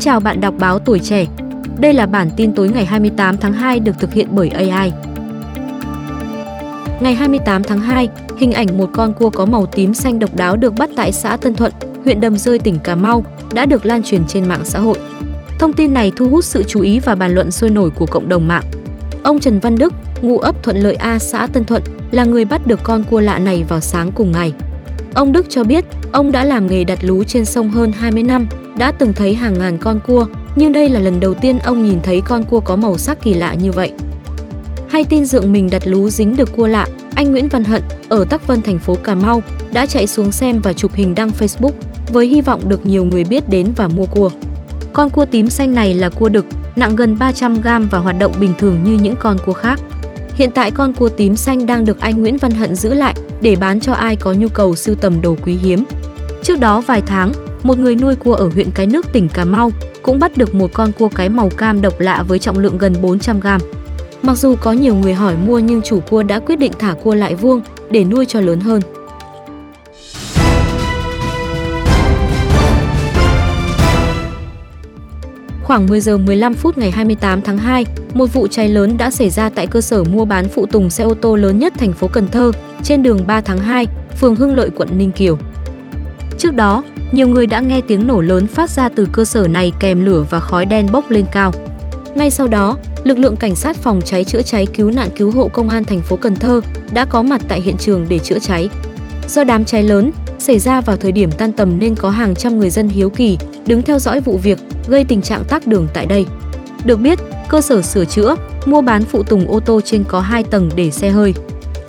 chào bạn đọc báo tuổi trẻ. Đây là bản tin tối ngày 28 tháng 2 được thực hiện bởi AI. Ngày 28 tháng 2, hình ảnh một con cua có màu tím xanh độc đáo được bắt tại xã Tân Thuận, huyện Đầm Rơi, tỉnh Cà Mau đã được lan truyền trên mạng xã hội. Thông tin này thu hút sự chú ý và bàn luận sôi nổi của cộng đồng mạng. Ông Trần Văn Đức, ngụ ấp Thuận Lợi A, xã Tân Thuận, là người bắt được con cua lạ này vào sáng cùng ngày. Ông Đức cho biết, ông đã làm nghề đặt lú trên sông hơn 20 năm, đã từng thấy hàng ngàn con cua, nhưng đây là lần đầu tiên ông nhìn thấy con cua có màu sắc kỳ lạ như vậy. Hay tin dượng mình đặt lú dính được cua lạ, anh Nguyễn Văn Hận ở Tắc Vân thành phố Cà Mau đã chạy xuống xem và chụp hình đăng Facebook với hy vọng được nhiều người biết đến và mua cua. Con cua tím xanh này là cua đực, nặng gần 300 g và hoạt động bình thường như những con cua khác. Hiện tại con cua tím xanh đang được anh Nguyễn Văn Hận giữ lại để bán cho ai có nhu cầu sưu tầm đồ quý hiếm. Trước đó vài tháng, một người nuôi cua ở huyện Cái Nước tỉnh Cà Mau cũng bắt được một con cua cái màu cam độc lạ với trọng lượng gần 400 g. Mặc dù có nhiều người hỏi mua nhưng chủ cua đã quyết định thả cua lại vuông để nuôi cho lớn hơn. Khoảng 10 giờ 15 phút ngày 28 tháng 2, một vụ cháy lớn đã xảy ra tại cơ sở mua bán phụ tùng xe ô tô lớn nhất thành phố Cần Thơ, trên đường 3 tháng 2, phường Hưng Lợi, quận Ninh Kiều. Trước đó, nhiều người đã nghe tiếng nổ lớn phát ra từ cơ sở này kèm lửa và khói đen bốc lên cao. Ngay sau đó, lực lượng cảnh sát phòng cháy chữa cháy cứu nạn cứu hộ công an thành phố Cần Thơ đã có mặt tại hiện trường để chữa cháy. Do đám cháy lớn xảy ra vào thời điểm tan tầm nên có hàng trăm người dân hiếu kỳ đứng theo dõi vụ việc, gây tình trạng tắc đường tại đây. Được biết, cơ sở sửa chữa, mua bán phụ tùng ô tô trên có 2 tầng để xe hơi.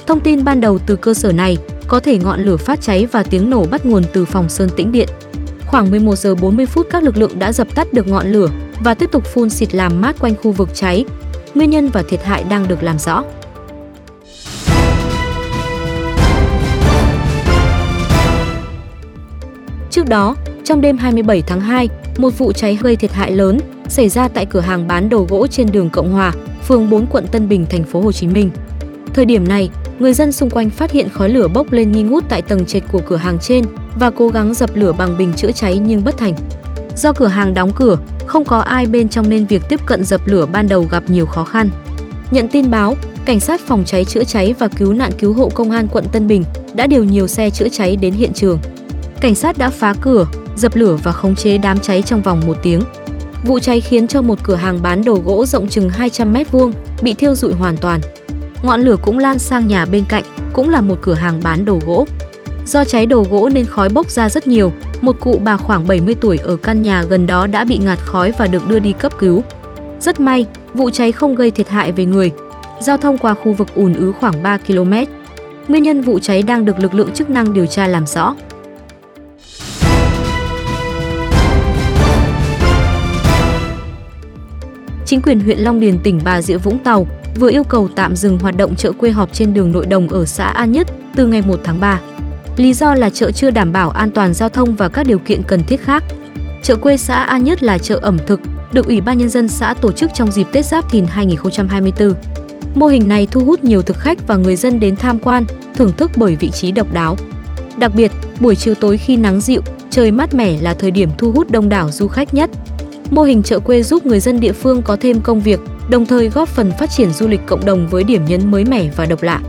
Thông tin ban đầu từ cơ sở này, có thể ngọn lửa phát cháy và tiếng nổ bắt nguồn từ phòng sơn tĩnh điện. Khoảng 11 giờ 40 phút các lực lượng đã dập tắt được ngọn lửa và tiếp tục phun xịt làm mát quanh khu vực cháy. Nguyên nhân và thiệt hại đang được làm rõ. Đó, trong đêm 27 tháng 2, một vụ cháy gây thiệt hại lớn xảy ra tại cửa hàng bán đồ gỗ trên đường Cộng Hòa, phường 4 quận Tân Bình, thành phố Hồ Chí Minh. Thời điểm này, người dân xung quanh phát hiện khói lửa bốc lên nghi ngút tại tầng trệt của cửa hàng trên và cố gắng dập lửa bằng bình chữa cháy nhưng bất thành. Do cửa hàng đóng cửa, không có ai bên trong nên việc tiếp cận dập lửa ban đầu gặp nhiều khó khăn. Nhận tin báo, cảnh sát phòng cháy chữa cháy và cứu nạn cứu hộ công an quận Tân Bình đã điều nhiều xe chữa cháy đến hiện trường. Cảnh sát đã phá cửa, dập lửa và khống chế đám cháy trong vòng một tiếng. Vụ cháy khiến cho một cửa hàng bán đồ gỗ rộng chừng 200 mét vuông bị thiêu rụi hoàn toàn. Ngọn lửa cũng lan sang nhà bên cạnh, cũng là một cửa hàng bán đồ gỗ. Do cháy đồ gỗ nên khói bốc ra rất nhiều, một cụ bà khoảng 70 tuổi ở căn nhà gần đó đã bị ngạt khói và được đưa đi cấp cứu. Rất may, vụ cháy không gây thiệt hại về người. Giao thông qua khu vực ùn ứ khoảng 3 km. Nguyên nhân vụ cháy đang được lực lượng chức năng điều tra làm rõ. Chính quyền huyện Long Điền tỉnh Bà Rịa Vũng Tàu vừa yêu cầu tạm dừng hoạt động chợ quê họp trên đường nội đồng ở xã An Nhất từ ngày 1 tháng 3. Lý do là chợ chưa đảm bảo an toàn giao thông và các điều kiện cần thiết khác. Chợ quê xã An Nhất là chợ ẩm thực, được Ủy ban Nhân dân xã tổ chức trong dịp Tết Giáp Thìn 2024. Mô hình này thu hút nhiều thực khách và người dân đến tham quan, thưởng thức bởi vị trí độc đáo. Đặc biệt, buổi chiều tối khi nắng dịu, trời mát mẻ là thời điểm thu hút đông đảo du khách nhất. Mô hình chợ quê giúp người dân địa phương có thêm công việc, đồng thời góp phần phát triển du lịch cộng đồng với điểm nhấn mới mẻ và độc lạ.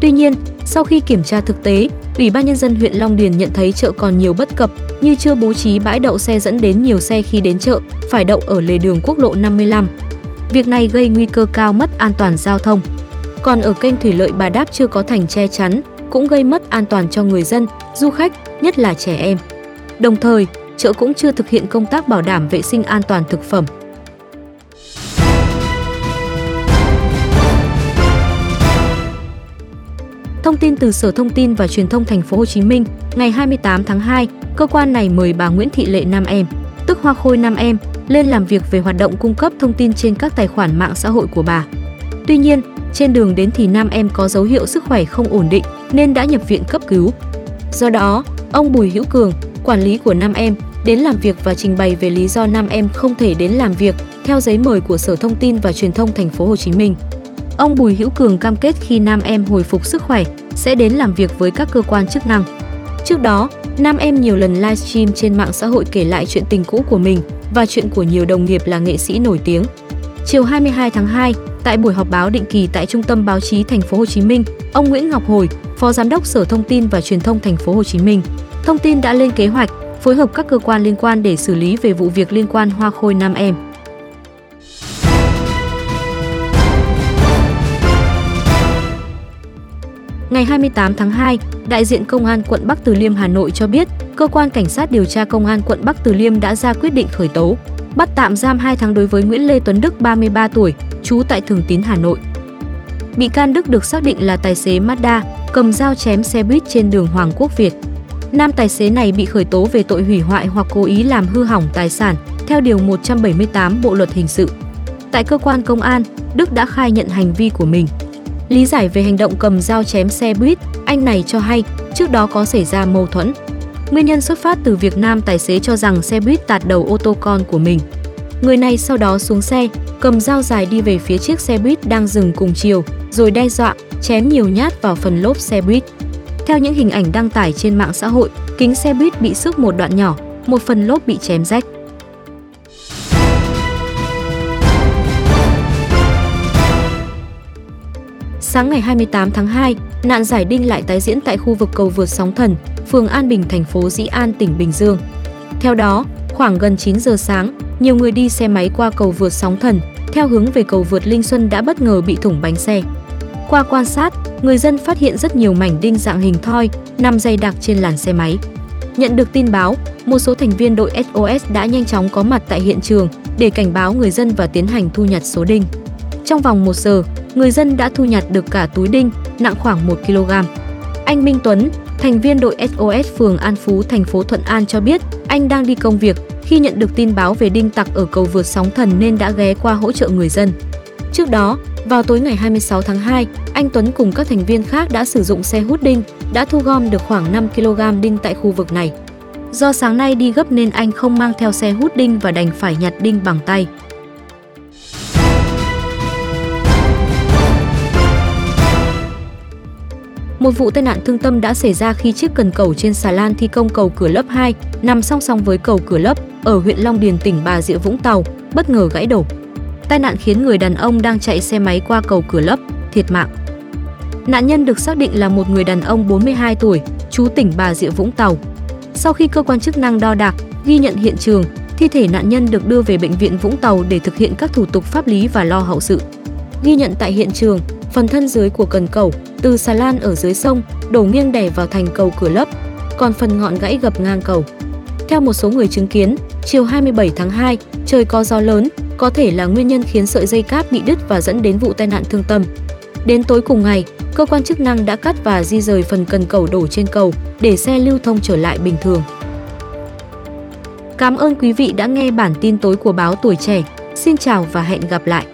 Tuy nhiên, sau khi kiểm tra thực tế, Ủy ban nhân dân huyện Long Điền nhận thấy chợ còn nhiều bất cập như chưa bố trí bãi đậu xe dẫn đến nhiều xe khi đến chợ phải đậu ở lề đường quốc lộ 55. Việc này gây nguy cơ cao mất an toàn giao thông. Còn ở kênh thủy lợi Bà Đáp chưa có thành che chắn, cũng gây mất an toàn cho người dân, du khách, nhất là trẻ em. Đồng thời, chợ cũng chưa thực hiện công tác bảo đảm vệ sinh an toàn thực phẩm. Thông tin từ Sở Thông tin và Truyền thông Thành phố Hồ Chí Minh, ngày 28 tháng 2, cơ quan này mời bà Nguyễn Thị Lệ Nam Em, tức Hoa Khôi Nam Em, lên làm việc về hoạt động cung cấp thông tin trên các tài khoản mạng xã hội của bà. Tuy nhiên, trên đường đến thì Nam Em có dấu hiệu sức khỏe không ổn định nên đã nhập viện cấp cứu. Do đó, ông Bùi Hữu Cường, quản lý của Nam Em, đến làm việc và trình bày về lý do Nam Em không thể đến làm việc theo giấy mời của Sở Thông tin và Truyền thông Thành phố Hồ Chí Minh. Ông Bùi Hữu Cường cam kết khi Nam Em hồi phục sức khỏe sẽ đến làm việc với các cơ quan chức năng. Trước đó, Nam Em nhiều lần livestream trên mạng xã hội kể lại chuyện tình cũ của mình, và chuyện của nhiều đồng nghiệp là nghệ sĩ nổi tiếng. Chiều 22 tháng 2, tại buổi họp báo định kỳ tại Trung tâm Báo chí Thành phố Hồ Chí Minh, ông Nguyễn Ngọc Hồi, Phó Giám đốc Sở Thông tin và Truyền thông Thành phố Hồ Chí Minh, thông tin đã lên kế hoạch phối hợp các cơ quan liên quan để xử lý về vụ việc liên quan hoa khôi nam em. Ngày 28 tháng 2, đại diện Công an quận Bắc Từ Liêm Hà Nội cho biết, cơ quan cảnh sát điều tra Công an quận Bắc Từ Liêm đã ra quyết định khởi tố, bắt tạm giam 2 tháng đối với Nguyễn Lê Tuấn Đức 33 tuổi, trú tại Thường Tín Hà Nội. Bị can Đức được xác định là tài xế Mazda, cầm dao chém xe buýt trên đường Hoàng Quốc Việt. Nam tài xế này bị khởi tố về tội hủy hoại hoặc cố ý làm hư hỏng tài sản theo Điều 178 Bộ Luật Hình sự. Tại cơ quan công an, Đức đã khai nhận hành vi của mình. Lý giải về hành động cầm dao chém xe buýt, anh này cho hay trước đó có xảy ra mâu thuẫn. Nguyên nhân xuất phát từ việc nam tài xế cho rằng xe buýt tạt đầu ô tô con của mình. Người này sau đó xuống xe, cầm dao dài đi về phía chiếc xe buýt đang dừng cùng chiều, rồi đe dọa, chém nhiều nhát vào phần lốp xe buýt. Theo những hình ảnh đăng tải trên mạng xã hội, kính xe buýt bị sức một đoạn nhỏ, một phần lốp bị chém rách. Sáng ngày 28 tháng 2, nạn giải đinh lại tái diễn tại khu vực cầu vượt Sóng Thần, phường An Bình, thành phố Dĩ An, tỉnh Bình Dương. Theo đó, khoảng gần 9 giờ sáng, nhiều người đi xe máy qua cầu vượt Sóng Thần, theo hướng về cầu vượt Linh Xuân đã bất ngờ bị thủng bánh xe. Qua quan sát, người dân phát hiện rất nhiều mảnh đinh dạng hình thoi nằm dày đặc trên làn xe máy. Nhận được tin báo, một số thành viên đội SOS đã nhanh chóng có mặt tại hiện trường để cảnh báo người dân và tiến hành thu nhặt số đinh. Trong vòng 1 giờ, người dân đã thu nhặt được cả túi đinh nặng khoảng 1 kg. Anh Minh Tuấn, thành viên đội SOS phường An Phú, thành phố Thuận An cho biết anh đang đi công việc khi nhận được tin báo về đinh tặc ở cầu vượt sóng thần nên đã ghé qua hỗ trợ người dân. Trước đó, vào tối ngày 26 tháng 2, anh Tuấn cùng các thành viên khác đã sử dụng xe hút đinh, đã thu gom được khoảng 5 kg đinh tại khu vực này. Do sáng nay đi gấp nên anh không mang theo xe hút đinh và đành phải nhặt đinh bằng tay. Một vụ tai nạn thương tâm đã xảy ra khi chiếc cần cầu trên xà lan thi công cầu cửa lớp 2 nằm song song với cầu cửa lớp ở huyện Long Điền tỉnh Bà Rịa Vũng Tàu bất ngờ gãy đổ. Tai nạn khiến người đàn ông đang chạy xe máy qua cầu cửa lấp thiệt mạng. Nạn nhân được xác định là một người đàn ông 42 tuổi, trú tỉnh Bà Rịa Vũng Tàu. Sau khi cơ quan chức năng đo đạc, ghi nhận hiện trường, thi thể nạn nhân được đưa về bệnh viện Vũng Tàu để thực hiện các thủ tục pháp lý và lo hậu sự. Ghi nhận tại hiện trường, phần thân dưới của cần cầu từ xà lan ở dưới sông đổ nghiêng đè vào thành cầu cửa lấp, còn phần ngọn gãy gập ngang cầu. Theo một số người chứng kiến, chiều 27 tháng 2, trời có gió lớn, có thể là nguyên nhân khiến sợi dây cáp bị đứt và dẫn đến vụ tai nạn thương tâm. Đến tối cùng ngày, cơ quan chức năng đã cắt và di rời phần cần cầu đổ trên cầu để xe lưu thông trở lại bình thường. Cảm ơn quý vị đã nghe bản tin tối của báo Tuổi Trẻ. Xin chào và hẹn gặp lại!